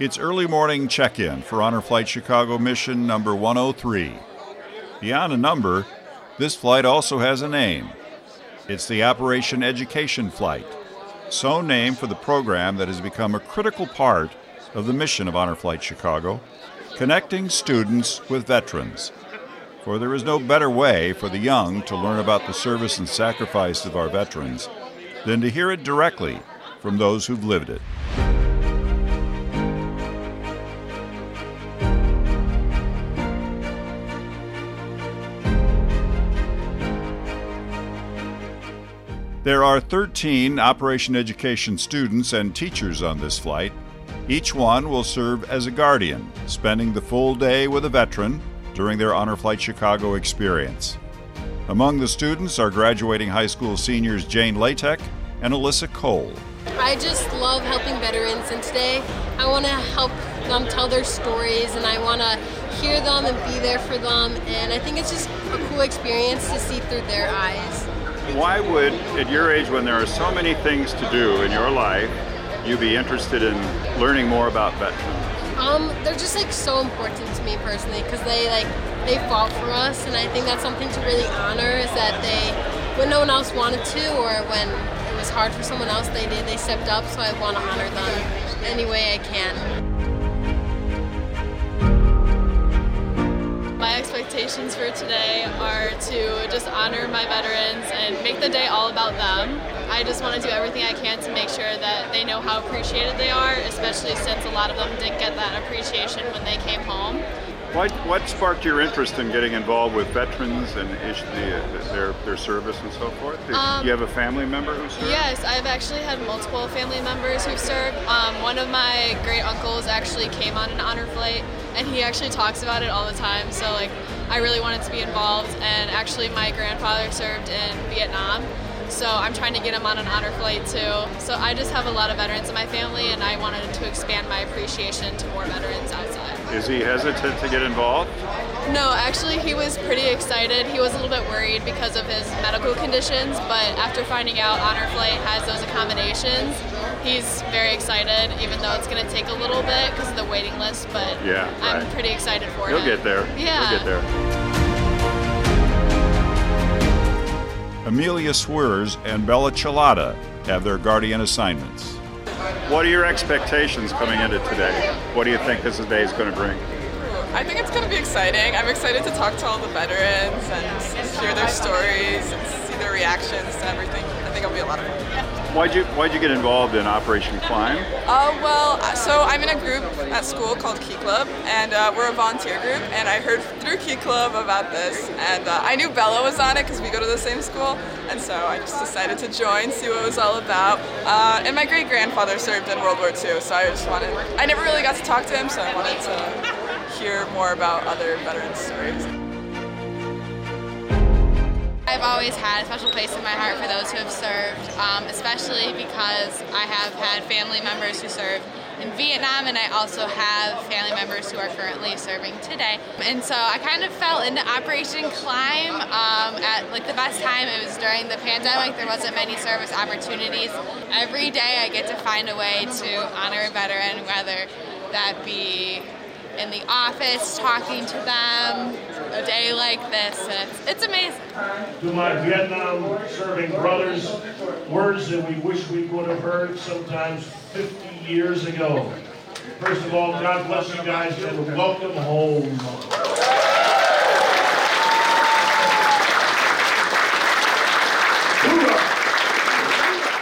It's early morning check in for Honor Flight Chicago mission number 103. Beyond a number, this flight also has a name. It's the Operation Education Flight, so named for the program that has become a critical part of the mission of Honor Flight Chicago, connecting students with veterans. For there is no better way for the young to learn about the service and sacrifice of our veterans than to hear it directly from those who've lived it. There are 13 Operation Education students and teachers on this flight. Each one will serve as a guardian, spending the full day with a veteran during their Honor Flight Chicago experience. Among the students are graduating high school seniors Jane Latek and Alyssa Cole. I just love helping veterans, and today I want to help them tell their stories and I want to hear them and be there for them. And I think it's just a cool experience to see through their eyes. Why would, at your age, when there are so many things to do in your life, you be interested in learning more about veterans? Um, they're just like so important to me personally because they like they fought for us, and I think that's something to really honor. Is that they, when no one else wanted to, or when was hard for someone else, they did. They stepped up, so I want to honor them any way I can. My expectations for today are to just honor my veterans and make the day all about them. I just want to do everything I can to make sure that they know how appreciated they are, especially since a lot of them didn't get that appreciation when they came home. What, what sparked your interest in getting involved with veterans and the, their, their service and so forth? Do Um, you have a family member who served? Yes, I've actually had multiple family members who've served. Um, one of my great uncles actually came on an honor flight, and he actually talks about it all the time. So like, I really wanted to be involved. And actually, my grandfather served in Vietnam, so I'm trying to get him on an honor flight too. So I just have a lot of veterans in my family, and I wanted to expand my appreciation to more veterans outside. Is he hesitant to get involved? No, actually, he was pretty excited. He was a little bit worried because of his medical conditions, but after finding out Honor Flight has those accommodations, he's very excited, even though it's going to take a little bit because of the waiting list. But Yeah, I'm pretty excited for him. He'll get there. Yeah. He'll get there. Amelia Swears and Bella Chilada have their guardian assignments. What are your expectations coming into today? What do you think this day is going to bring? I think it's going to be exciting. I'm excited to talk to all the veterans and hear their stories and see their reactions to everything. I think it'll be a lot of fun. Why'd you Why'd you get involved in Operation Climb? Uh, well, so I'm in a group at school called Key Club, and uh, we're a volunteer group. And I heard through Key Club about this, and uh, I knew Bella was on it because we go to the same school, and so I just decided to join, see what it was all about. Uh, and my great grandfather served in World War II, so I just wanted. I never really got to talk to him, so I wanted to hear more about other veterans' stories. I've always had a special place in my heart for those who have served, um, especially because I have had family members who served in Vietnam, and I also have family members who are currently serving today. And so I kind of fell into Operation Climb um, at like the best time. It was during the pandemic. There wasn't many service opportunities. Every day I get to find a way to honor a veteran, whether that be in the office talking to them, a day like this, and it's, it's amazing. to my Vietnam serving brothers, words that we wish we would have heard sometimes 50 years ago. First of all, God bless you guys and welcome home.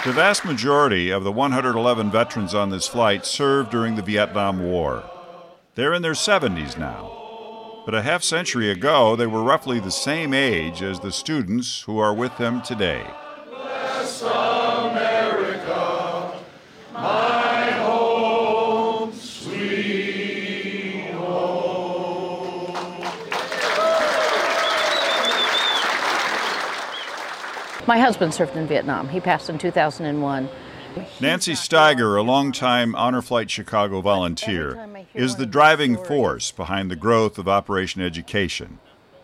The vast majority of the 111 veterans on this flight served during the Vietnam War. They're in their 70s now. But a half century ago, they were roughly the same age as the students who are with them today. My husband served in Vietnam. He passed in 2001. Nancy Steiger, a longtime Honor Flight Chicago volunteer, is the driving force behind the growth of Operation Education.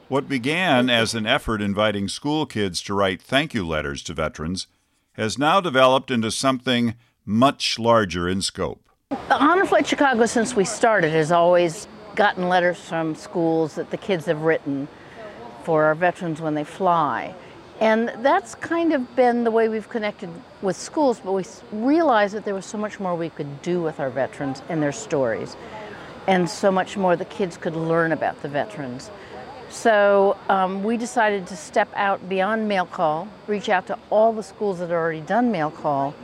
What began as an effort inviting school kids to write thank you letters to veterans has now developed into something much larger in scope. Honor Flight Chicago, since we started, has always gotten letters from schools that the kids have written for our veterans when they fly. And that's kind of been the way we've connected with schools, but we realized that there was so much more we could do with our veterans and their stories, and so much more the kids could learn about the veterans. So um, we decided to step out beyond mail call, reach out to all the schools that had already done mail call,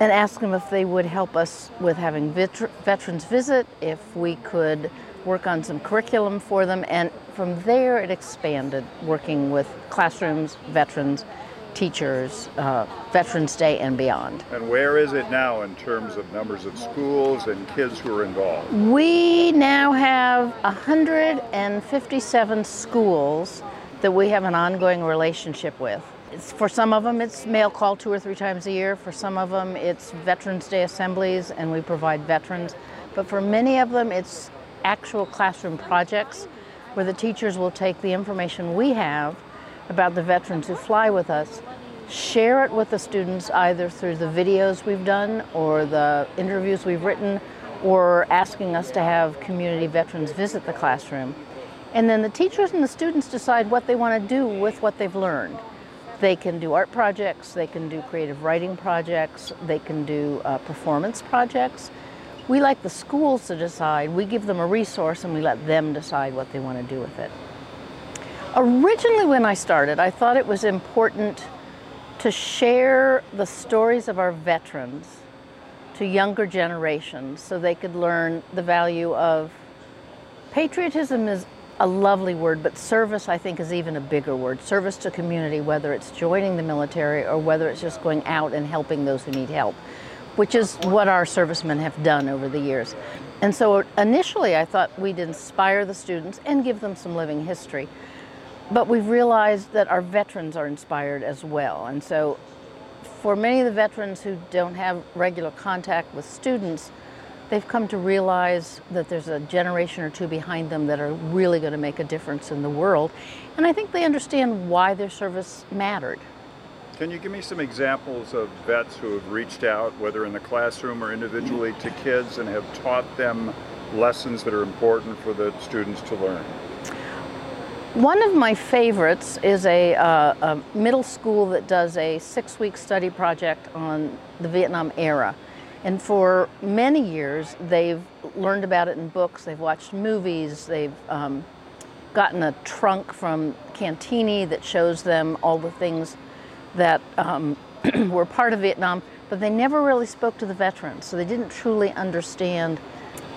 and ask them if they would help us with having vet- veterans visit, if we could work on some curriculum for them, and from there it expanded, working with classrooms, veterans, teachers, uh, Veterans Day, and beyond. And where is it now in terms of numbers of schools and kids who are involved? We now have 157 schools that we have an ongoing relationship with. It's, for some of them, it's mail call two or three times a year. For some of them, it's Veterans Day assemblies, and we provide veterans. But for many of them, it's actual classroom projects where the teachers will take the information we have about the veterans who fly with us, share it with the students either through the videos we've done or the interviews we've written or asking us to have community veterans visit the classroom. And then the teachers and the students decide what they want to do with what they've learned. They can do art projects, they can do creative writing projects, they can do uh, performance projects. We like the schools to decide. We give them a resource and we let them decide what they want to do with it. Originally, when I started, I thought it was important to share the stories of our veterans to younger generations so they could learn the value of patriotism is a lovely word, but service I think is even a bigger word. Service to community, whether it's joining the military or whether it's just going out and helping those who need help, which is what our servicemen have done over the years. And so initially I thought we'd inspire the students and give them some living history. But we've realized that our veterans are inspired as well. And so for many of the veterans who don't have regular contact with students, they've come to realize that there's a generation or two behind them that are really going to make a difference in the world. And I think they understand why their service mattered. Can you give me some examples of vets who have reached out, whether in the classroom or individually, to kids and have taught them lessons that are important for the students to learn? One of my favorites is a, uh, a middle school that does a six week study project on the Vietnam era. And for many years, they've learned about it in books, they've watched movies, they've um, gotten a trunk from Cantigny that shows them all the things that um, were part of Vietnam, but they never really spoke to the veterans, so they didn't truly understand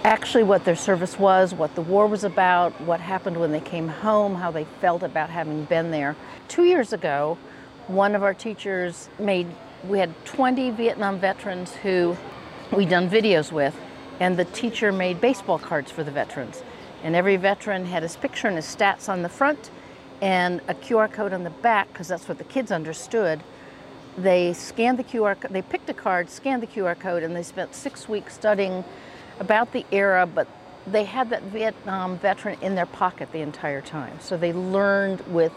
actually what their service was, what the war was about, what happened when they came home, how they felt about having been there. Two years ago, one of our teachers made, we had 20 Vietnam veterans who we'd done videos with, and the teacher made baseball cards for the veterans. And every veteran had his picture and his stats on the front and a QR code on the back, because that's what the kids understood. They scanned the QR they picked a card, scanned the QR code, and they spent six weeks studying about the era, but they had that Vietnam veteran in their pocket the entire time. So they learned with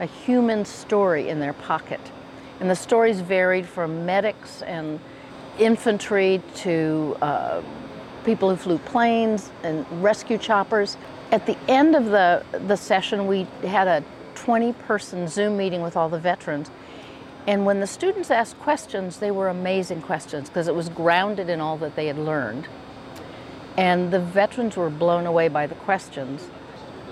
a human story in their pocket. And the stories varied from medics and infantry to uh, people who flew planes and rescue choppers. At the end of the, the session, we had a 20 person Zoom meeting with all the veterans. And when the students asked questions, they were amazing questions because it was grounded in all that they had learned. And the veterans were blown away by the questions.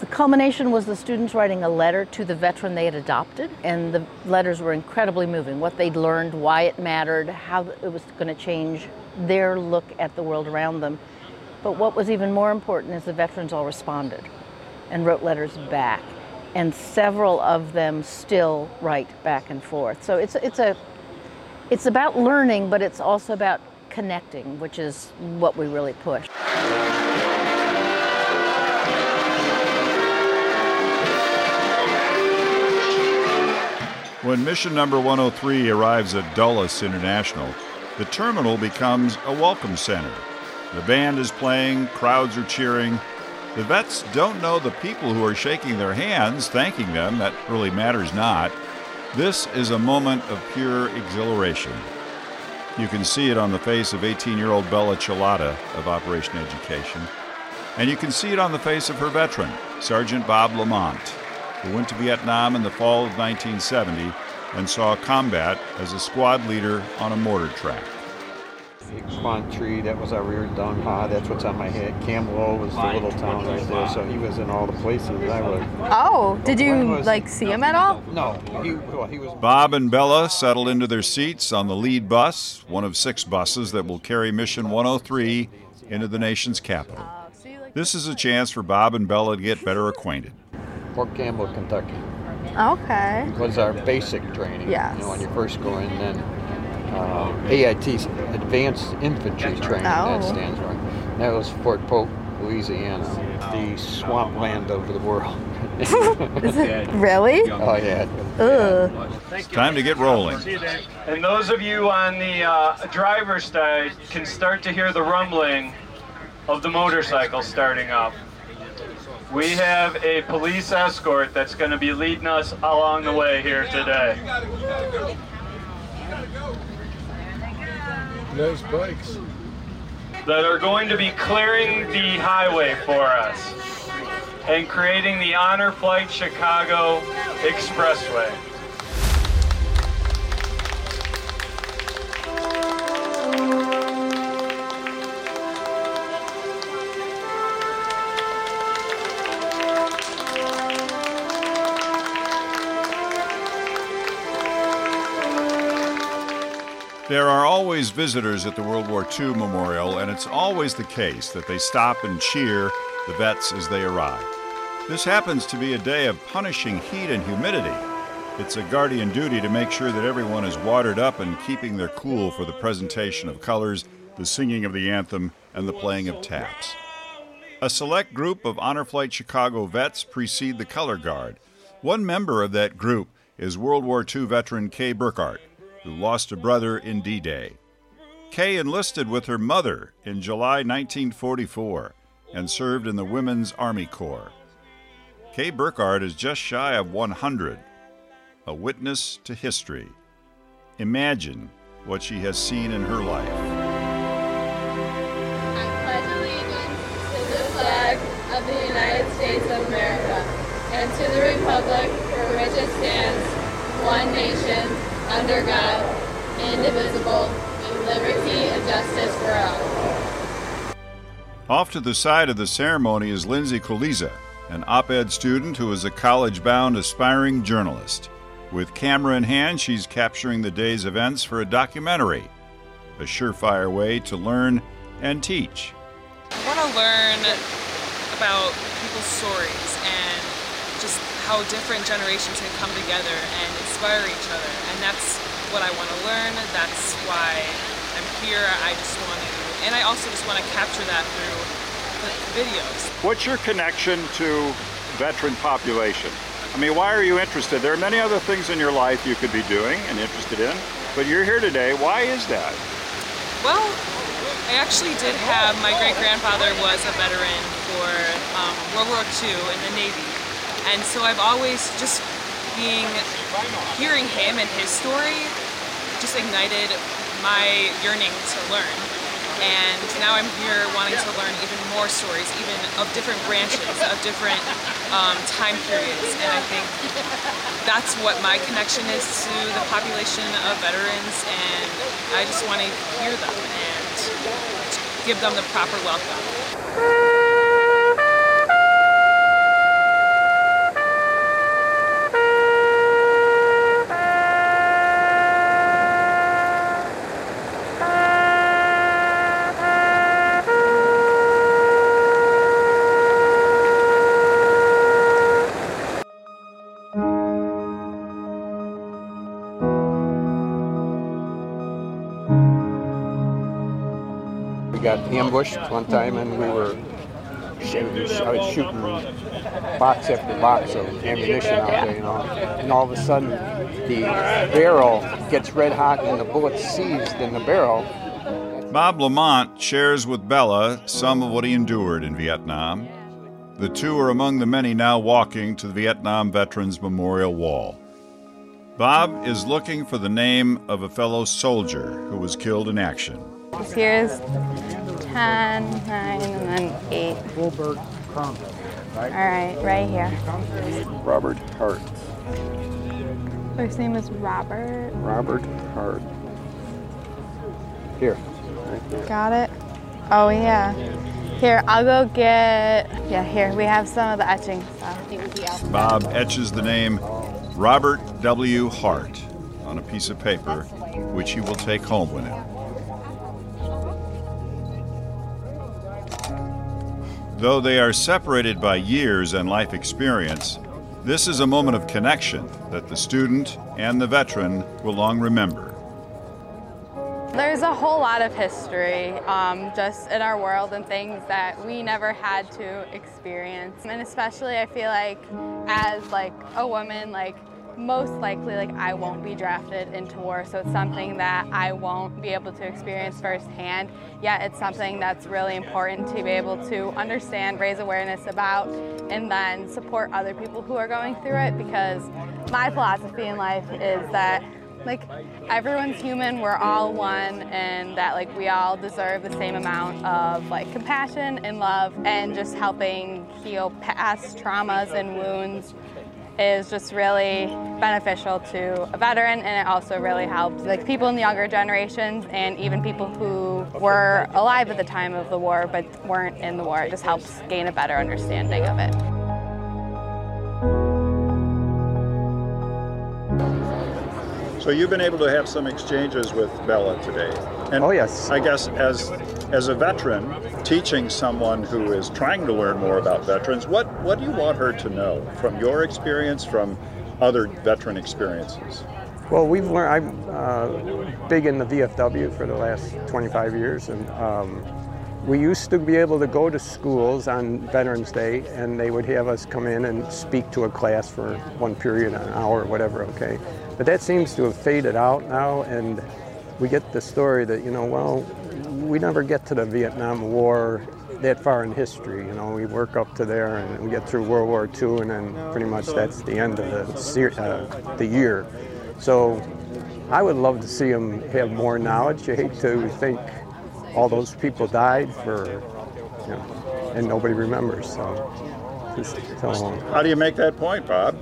The culmination was the students writing a letter to the veteran they had adopted, and the letters were incredibly moving. What they'd learned, why it mattered, how it was going to change their look at the world around them. But what was even more important is the veterans all responded and wrote letters back. And several of them still write back and forth. So it's, it's, a, it's about learning, but it's also about connecting, which is what we really push. When mission number 103 arrives at Dulles International, the terminal becomes a welcome center. The band is playing, crowds are cheering. The vets don't know the people who are shaking their hands, thanking them. That really matters not. This is a moment of pure exhilaration. You can see it on the face of 18 year old Bella Chilada of Operation Education. And you can see it on the face of her veteran, Sergeant Bob Lamont, who went to Vietnam in the fall of 1970 and saw combat as a squad leader on a mortar track. Quang Tri, that was our rear Dong Ha, that's what's on my head. Cam Lo was the little town right there, so he was in all the places I was. Oh, did you was- like see him at all? No, he, well, he was. Bob and Bella settled into their seats on the lead bus, one of six buses that will carry Mission 103 into the nation's capital. This is a chance for Bob and Bella to get better acquainted. Fort Campbell, Kentucky. Okay. Was our basic training. Yes. You know, when you first go in, then uh, AIT, Advanced Infantry Training, Oh. that stands for. That was Fort Polk, Louisiana, the swampland of the world. Is it really? Oh, yeah. Ugh. Time to get rolling. And those of you on the uh, driver's side can start to hear the rumbling of the motorcycle starting up. We have a police escort that's going to be leading us along the way here today. Nice bikes. That are going to be clearing the highway for us and creating the Honor Flight Chicago Expressway. There are always visitors at the World War II Memorial, and it's always the case that they stop and cheer the vets as they arrive. This happens to be a day of punishing heat and humidity. It's a guardian duty to make sure that everyone is watered up and keeping their cool for the presentation of colors, the singing of the anthem, and the playing of taps. A select group of Honor Flight Chicago vets precede the color guard. One member of that group is World War II veteran Kay Burkhardt, who lost a brother in D Day. Kay enlisted with her mother in July 1944 and served in the Women's Army Corps. Kay Burkhardt is just shy of 100, a witness to history. Imagine what she has seen in her life. I pledge allegiance to the flag of the United States of America and to the republic for which it stands, one nation, under God, indivisible, with liberty and justice for all. Off to the side of the ceremony is Lindsay Coliza, an op ed student who is a college bound aspiring journalist. With camera in hand, she's capturing the day's events for a documentary, a surefire way to learn and teach. I want to learn about people's stories and just how different generations can come together and inspire each other. And that's what I want to learn. That's why I'm here. I just want to, and I also just want to capture that through the videos. What's your connection to veteran population? I mean, why are you interested? There are many other things in your life you could be doing and interested in, but you're here today. Why is that? Well, I actually did have my great grandfather was a veteran for um, World War II in the Navy, and so I've always just being hearing him and his story just ignited my yearning to learn. And now I'm here wanting to learn even more stories, even of different branches, of different um, time periods. And I think that's what my connection is to the population of veterans. And I just want to hear them and give them the proper welcome. Ambushed one time and we were shooting, I was shooting box after box of ammunition out there, you know. And all of a sudden, the barrel gets red hot and the bullet's seized in the barrel. Bob Lamont shares with Bella some of what he endured in Vietnam. The two are among the many now walking to the Vietnam Veterans Memorial Wall. Bob is looking for the name of a fellow soldier who was killed in action. Here's 10, 9, and then 8. Wilbert Crump. All right, right here. Robert Hart. First name is Robert. Robert Hart. Here. Right there. Got it? Oh, yeah. Here, I'll go get. Yeah, here, we have some of the etching stuff. Bob etches the name Robert W. Hart on a piece of paper, which he will take home with him. Though they are separated by years and life experience, this is a moment of connection that the student and the veteran will long remember. There's a whole lot of history um, just in our world and things that we never had to experience. And especially I feel like as like a woman, like most likely like I won't be drafted into war. So it's something that I won't be able to experience firsthand. Yet it's something that's really important to be able to understand, raise awareness about, and then support other people who are going through it because my philosophy in life is that like everyone's human we're all one and that like we all deserve the same amount of like compassion and love and just helping heal past traumas and wounds is just really beneficial to a veteran and it also really helps like people in the younger generations and even people who were alive at the time of the war but weren't in the war it just helps gain a better understanding of it So you've been able to have some exchanges with Bella today. And Oh, yes. I guess as as a veteran teaching someone who is trying to learn more about veterans, what what do you want her to know from your experience from other veteran experiences? Well, we've learned. I'm uh, big in the VFW for the last 25 years, and um, we used to be able to go to schools on Veterans Day, and they would have us come in and speak to a class for one period, an hour, or whatever. Okay, but that seems to have faded out now, and we get the story that you know, well, we never get to the Vietnam War that far in history. You know, we work up to there, and we get through World War II, and then pretty much that's the end of the uh, the year. So I would love to see them have more knowledge. I hate to think all those people died for, you know, and nobody remembers. So, just, so How do you make that point, Bob?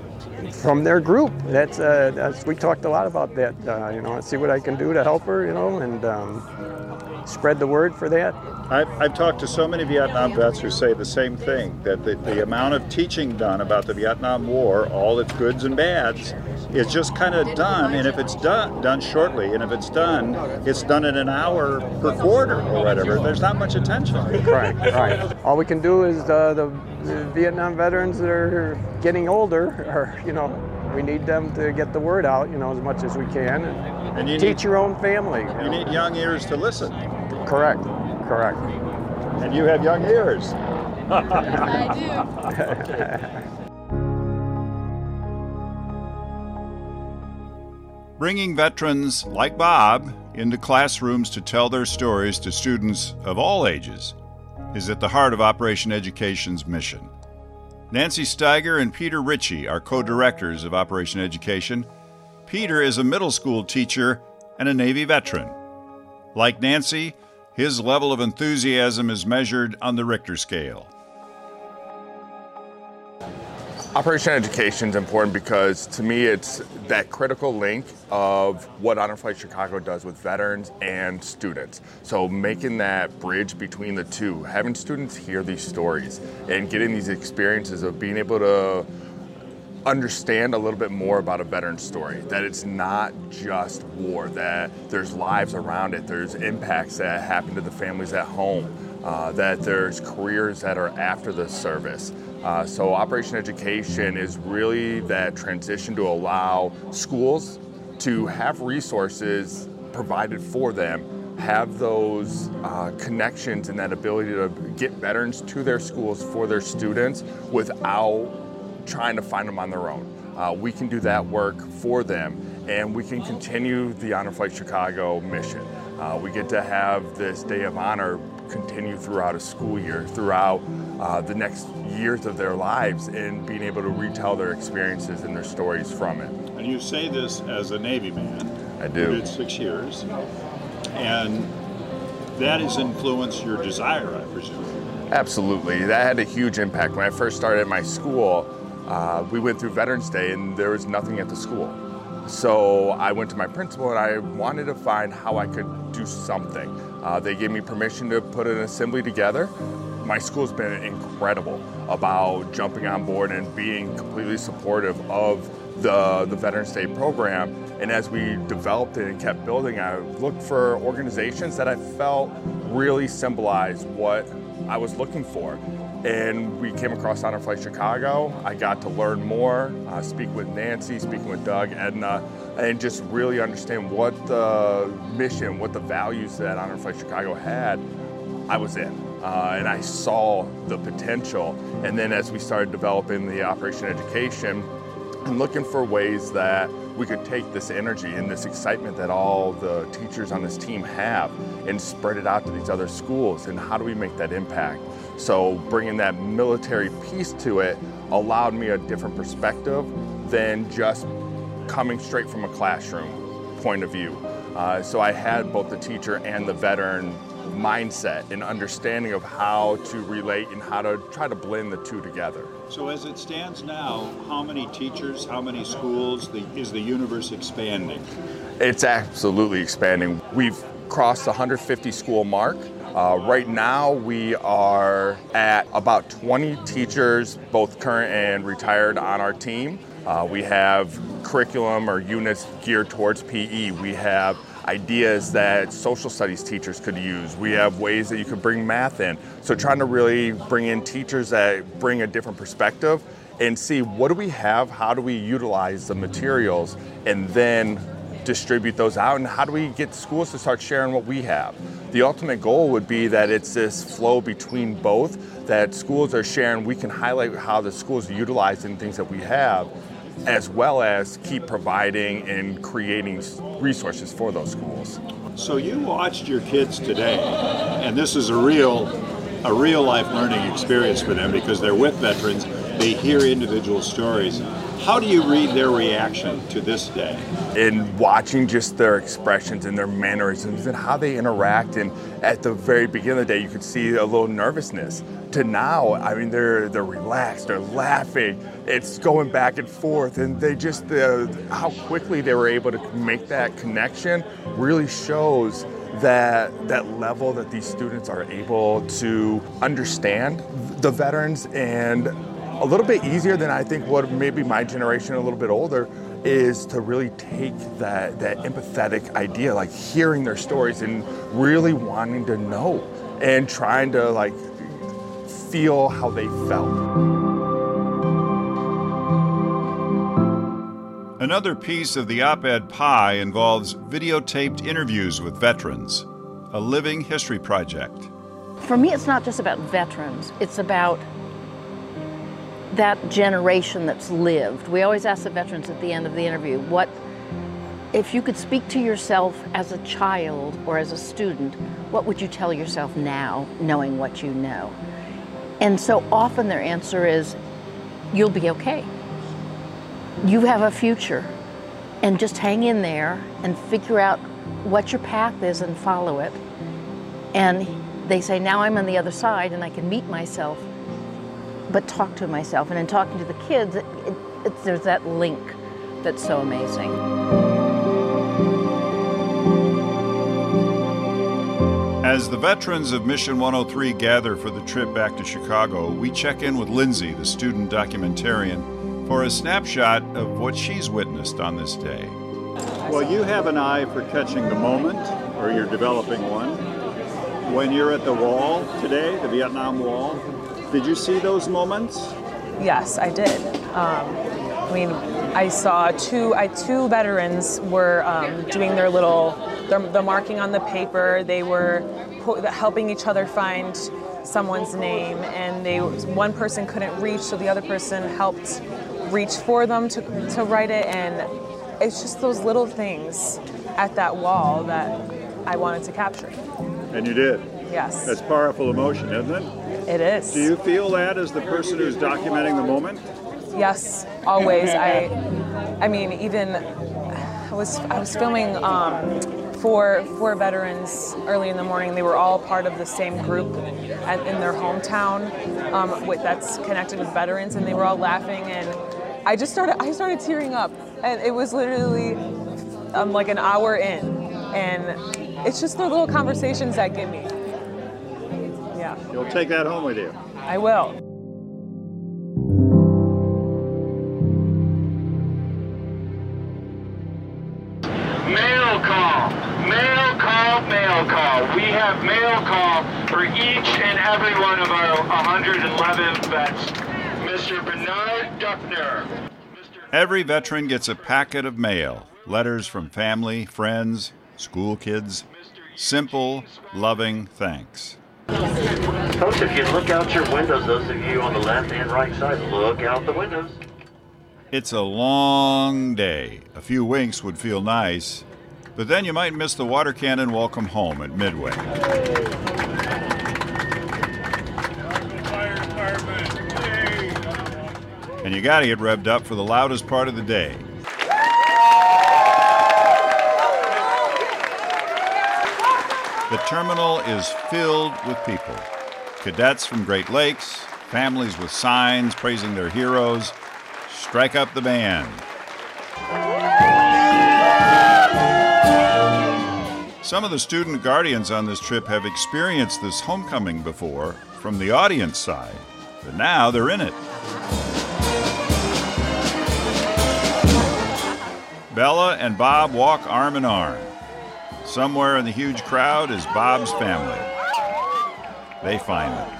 from their group, that's, uh, that's we talked a lot about that. Uh, you know, see what I can do to help her. You know, and um, spread the word for that. I've, I've talked to so many Vietnam vets who say the same thing that the, the amount of teaching done about the Vietnam War, all its goods and bads, is just kind of done. And if it's done done shortly, and if it's done, it's done in an hour per quarter or whatever. There's not much attention. Right, right. All we can do is uh, the, the Vietnam veterans that are getting older, or you know, we need them to get the word out, you know, as much as we can, and, And you teach need- your own family. You need young ears to listen. Correct, correct. And you have young ears. Bringing veterans like Bob into classrooms to tell their stories to students of all ages is at the heart of Operation Education's mission. Nancy Steiger and Peter Ritchie are co directors of Operation Education. Peter is a middle school teacher and a Navy veteran. Like Nancy, his level of enthusiasm is measured on the Richter scale. Operation Education is important because to me it's that critical link of what Honor Flight Chicago does with veterans and students. So making that bridge between the two, having students hear these stories and getting these experiences of being able to understand a little bit more about a veteran story that it's not just war that there's lives around it there's impacts that happen to the families at home uh, that there's careers that are after the service uh, so operation education is really that transition to allow schools to have resources provided for them have those uh, connections and that ability to get veterans to their schools for their students without trying to find them on their own. Uh, we can do that work for them, and we can continue the Honor Flight Chicago mission. Uh, we get to have this Day of Honor continue throughout a school year, throughout uh, the next years of their lives, and being able to retell their experiences and their stories from it. And you say this as a Navy man. I do. Did six years. And that has influenced your desire, I presume. Absolutely. That had a huge impact. When I first started at my school, uh, we went through Veterans Day and there was nothing at the school. So I went to my principal and I wanted to find how I could do something. Uh, they gave me permission to put an assembly together. My school's been incredible about jumping on board and being completely supportive of the, the Veterans Day program. And as we developed it and kept building, I looked for organizations that I felt really symbolized what I was looking for. And we came across Honor Flight Chicago. I got to learn more, uh, speak with Nancy, speaking with Doug, Edna, and just really understand what the mission, what the values that Honor Flight Chicago had. I was in. Uh, and I saw the potential. And then as we started developing the operation education, and looking for ways that we could take this energy and this excitement that all the teachers on this team have and spread it out to these other schools. And how do we make that impact? So bringing that military piece to it allowed me a different perspective than just coming straight from a classroom point of view. Uh, so i had both the teacher and the veteran mindset and understanding of how to relate and how to try to blend the two together. So, as it stands now, how many teachers, how many schools the, is the universe expanding? It's absolutely expanding. We've crossed the 150 school mark. Uh, right now, we are at about 20 teachers, both current and retired, on our team. Uh, we have curriculum or units geared towards PE. We have ideas that social studies teachers could use. We have ways that you could bring math in. So trying to really bring in teachers that bring a different perspective and see what do we have, how do we utilize the materials, and then distribute those out, and how do we get schools to start sharing what we have. The ultimate goal would be that it's this flow between both, that schools are sharing, we can highlight how the schools are utilizing things that we have, as well as keep providing and creating resources for those schools. So you watched your kids today, and this is a real, a real life learning experience for them because they're with veterans. They hear individual stories. How do you read their reaction to this day? In watching just their expressions and their mannerisms and how they interact, and at the very beginning of the day, you could see a little nervousness. To now, I mean, they're they're relaxed, they're laughing, it's going back and forth, and they just uh, how quickly they were able to make that connection really shows that that level that these students are able to understand the veterans and a little bit easier than I think what maybe my generation a little bit older is to really take that that empathetic idea like hearing their stories and really wanting to know and trying to like feel how they felt. Another piece of the op ed pie involves videotaped interviews with veterans, a living history project. For me, it's not just about veterans, it's about that generation that's lived. We always ask the veterans at the end of the interview, what if you could speak to yourself as a child or as a student, what would you tell yourself now, knowing what you know? And so often their answer is, you'll be okay. You have a future. And just hang in there and figure out what your path is and follow it. And they say, now I'm on the other side and I can meet myself but talk to myself. And in talking to the kids, it, it, it, there's that link that's so amazing. As the veterans of Mission 103 gather for the trip back to Chicago, we check in with Lindsay, the student documentarian, for a snapshot of what she's witnessed on this day. Well, you have an eye for catching the moment, or you're developing one. When you're at the wall today, the Vietnam Wall, did you see those moments? Yes, I did. Um, I mean, I saw two. I two veterans were um, doing their little, their, the marking on the paper. They were helping each other find someone's name, and they one person couldn't reach, so the other person helped reach for them to to write it. And it's just those little things at that wall that I wanted to capture. And you did. Yes. That's powerful emotion, isn't it? It is. Do you feel that as the person who's documenting the moment? Yes, always. I, I mean, even I was I was filming um, for for veterans early in the morning. They were all part of the same group at, in their hometown um, with, that's connected with veterans, and they were all laughing. And I just started I started tearing up, and it was literally um, like an hour in, and it's just the little conversations that get me. Yeah, You'll take that home with you. I will. Mail call, mail call, mail call. We have mail call for each and every one of our 111 vets. Mr. Bernard Duffner. Every veteran gets a packet of mail letters from family, friends, school kids. Simple, loving thanks. Folks, if you look out your windows, those of you on the left and right side, look out the windows. It's a long day. A few winks would feel nice, but then you might miss the water cannon welcome home at Midway. And you gotta get revved up for the loudest part of the day. The terminal is filled with people cadets from Great Lakes, families with signs praising their heroes. Strike up the band. Some of the student guardians on this trip have experienced this homecoming before from the audience side, but now they're in it. Bella and Bob walk arm in arm. Somewhere in the huge crowd is Bob's family. They find them.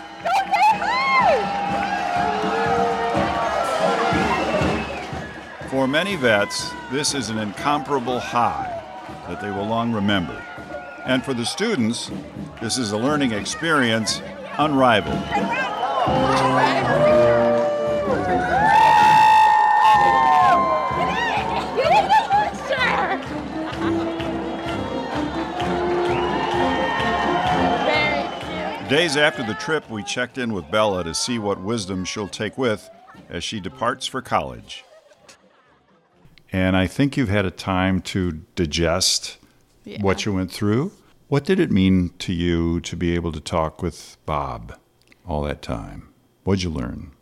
For many vets, this is an incomparable high that they will long remember. And for the students, this is a learning experience unrivaled. Days after the trip, we checked in with Bella to see what wisdom she'll take with as she departs for college. And I think you've had a time to digest what you went through. What did it mean to you to be able to talk with Bob all that time? What'd you learn?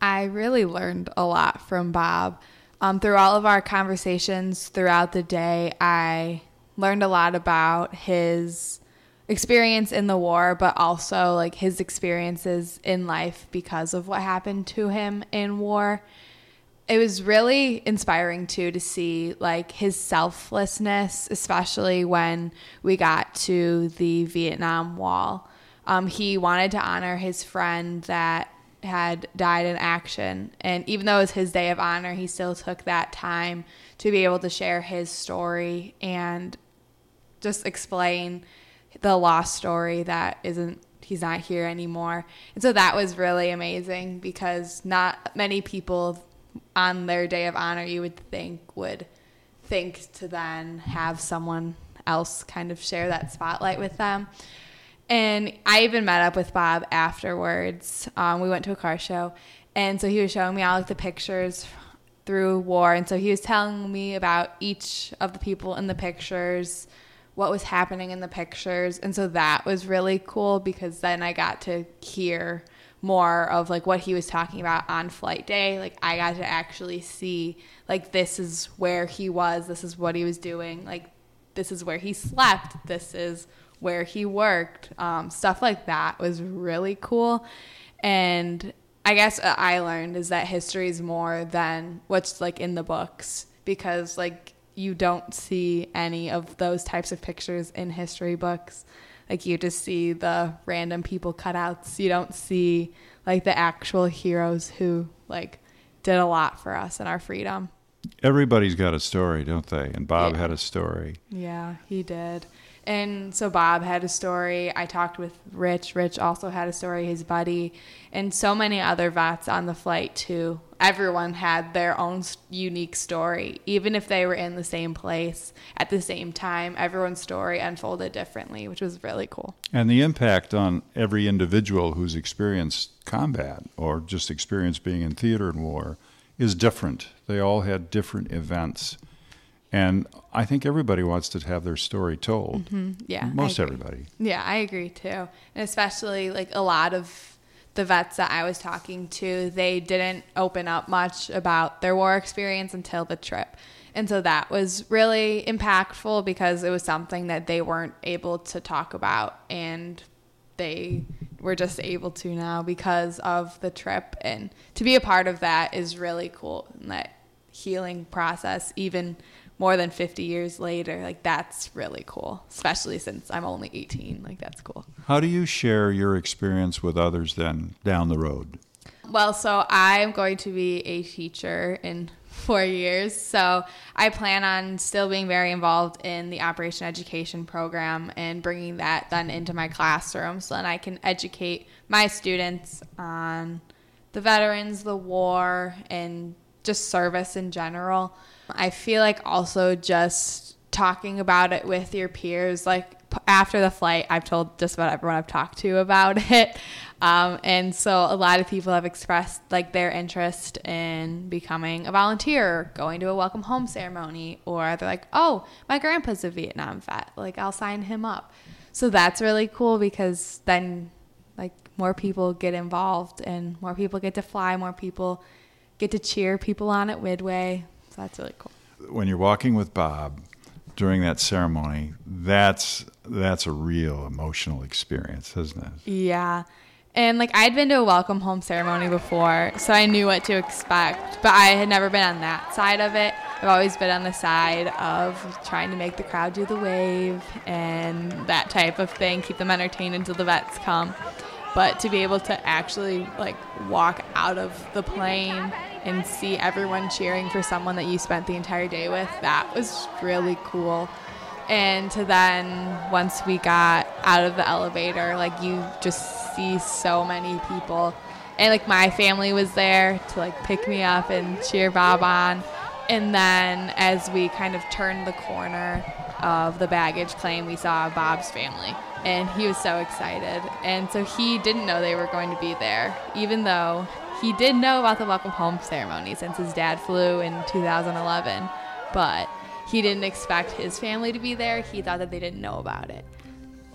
I really learned a lot from Bob. Um, through all of our conversations throughout the day, I learned a lot about his experience in the war, but also like his experiences in life because of what happened to him in war. It was really inspiring too to see like his selflessness, especially when we got to the Vietnam Wall. Um, he wanted to honor his friend that had died in action. And even though it was his day of honor, he still took that time to be able to share his story and just explain the lost story that isn't he's not here anymore. And so that was really amazing because not many people on their day of honor you would think would think to then have someone else kind of share that spotlight with them. And I even met up with Bob afterwards. Um, we went to a car show, and so he was showing me all of the pictures through war. And so he was telling me about each of the people in the pictures, what was happening in the pictures. And so that was really cool because then I got to hear more of like what he was talking about on flight day. Like I got to actually see like this is where he was, this is what he was doing, like this is where he slept, this is where he worked. Um, stuff like that was really cool. And I guess I learned is that history is more than what's like in the books because like you don't see any of those types of pictures in history books. Like you just see the random people cutouts. You don't see like the actual heroes who like did a lot for us and our freedom. Everybody's got a story, don't they? And Bob had a story. Yeah, he did. And so Bob had a story. I talked with Rich. Rich also had a story, his buddy, and so many other vets on the flight too. everyone had their own unique story. Even if they were in the same place at the same time, everyone's story unfolded differently, which was really cool. And the impact on every individual who's experienced combat or just experienced being in theater and war is different. They all had different events. And I think everybody wants to have their story told. Mhm, yeah, Most everybody. Yeah, I agree too. And especially like a lot of the vets that I was talking to, they didn't open up much about their war experience until the trip. And so that was really impactful because it was something that they weren't able to talk about and they were just able to now because of the trip and to be a part of that is really cool and that healing process even more than 50 years later like that's really cool especially since i'm only 18 like that's cool How do you share your experience with others then down the road? well so i'm going to be a teacher in four years so i plan on still being very involved in the operation education program and bringing that then into my classroom so then i can educate my students on the veterans the war and just service in general I feel like also just talking about it with your peers, like after the flight, I've told just about everyone I've talked to about it. Um, and so a lot of people have expressed like their interest in becoming a volunteer, going to a welcome home ceremony, or they're like, oh, my grandpa's a Vietnam vet. Like, I'll sign him up. So that's really cool because then like more people get involved and more people get to fly, more people get to cheer people on at Midway. So that's really cool. When you're walking with Bob during that ceremony, that's that's a real emotional experience, isn't it? Yeah. And like I'd been to a welcome home ceremony before, so I knew what to expect, but I had never been on that side of it. I've always been on the side of trying to make the crowd do the wave and that type of thing, keep them entertained until the vets come. But to be able to actually like walk out of the plane and see everyone cheering for someone that you spent the entire day with, that was really cool. And to then, once we got out of the elevator, like you just see so many people. And like my family was there to like pick me up and cheer Bob on. And then as we kind of turned the corner of the baggage claim, we saw Bob's family. And he was so excited. And so he didn't know they were going to be there, even though he did know about the welcome home ceremony since his dad flew in 2011. But he didn't expect his family to be there. He thought that they didn't know about it.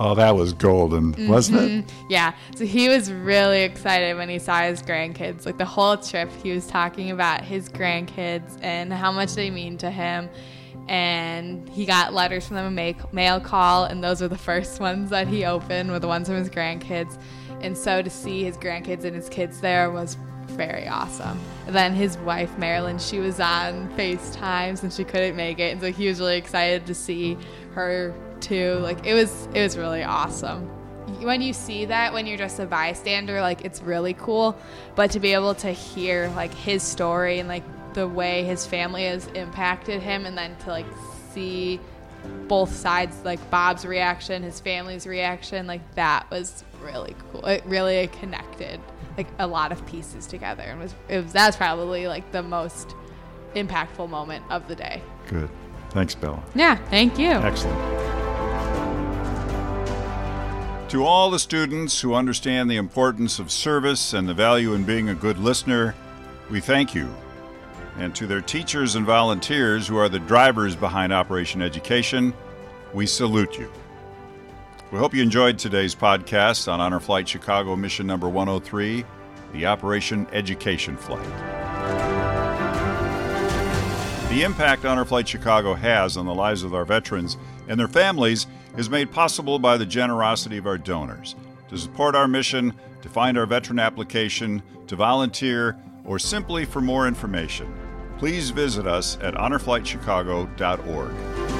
Oh, that was golden, wasn't it? Mhm. Yeah. So he was really excited when he saw his grandkids. Like the whole trip, he was talking about his grandkids and how much they mean to him. And he got letters from them, a ma- mail call, and those were the first ones that he opened, were the ones from his grandkids. And so to see his grandkids and his kids there was very awesome. And then his wife Marilyn, she was on FaceTime since she couldn't make it, and so he was really excited to see her too. Like it was, it was really awesome. When you see that, when you're just a bystander, like it's really cool. But to be able to hear like his story and like the way his family has impacted him, and then to like see both sides, like Bob's reaction, his family's reaction, like that was really cool. It really connected like a lot of pieces together, and was it was that's probably like the most impactful moment of the day. Good. Thanks, Bella. Yeah, thank you. Excellent. To all the students who understand the importance of service and the value in being a good listener, we thank you. And to their teachers and volunteers who are the drivers behind Operation Education, we salute you. We hope you enjoyed today's podcast on Honor Flight Chicago Mission Number 103, the Operation Education Flight. The impact Honor Flight Chicago has on the lives of our veterans and their families is made possible by the generosity of our donors. To support our mission, to find our veteran application, to volunteer, or simply for more information, please visit us at honorflightchicago.org.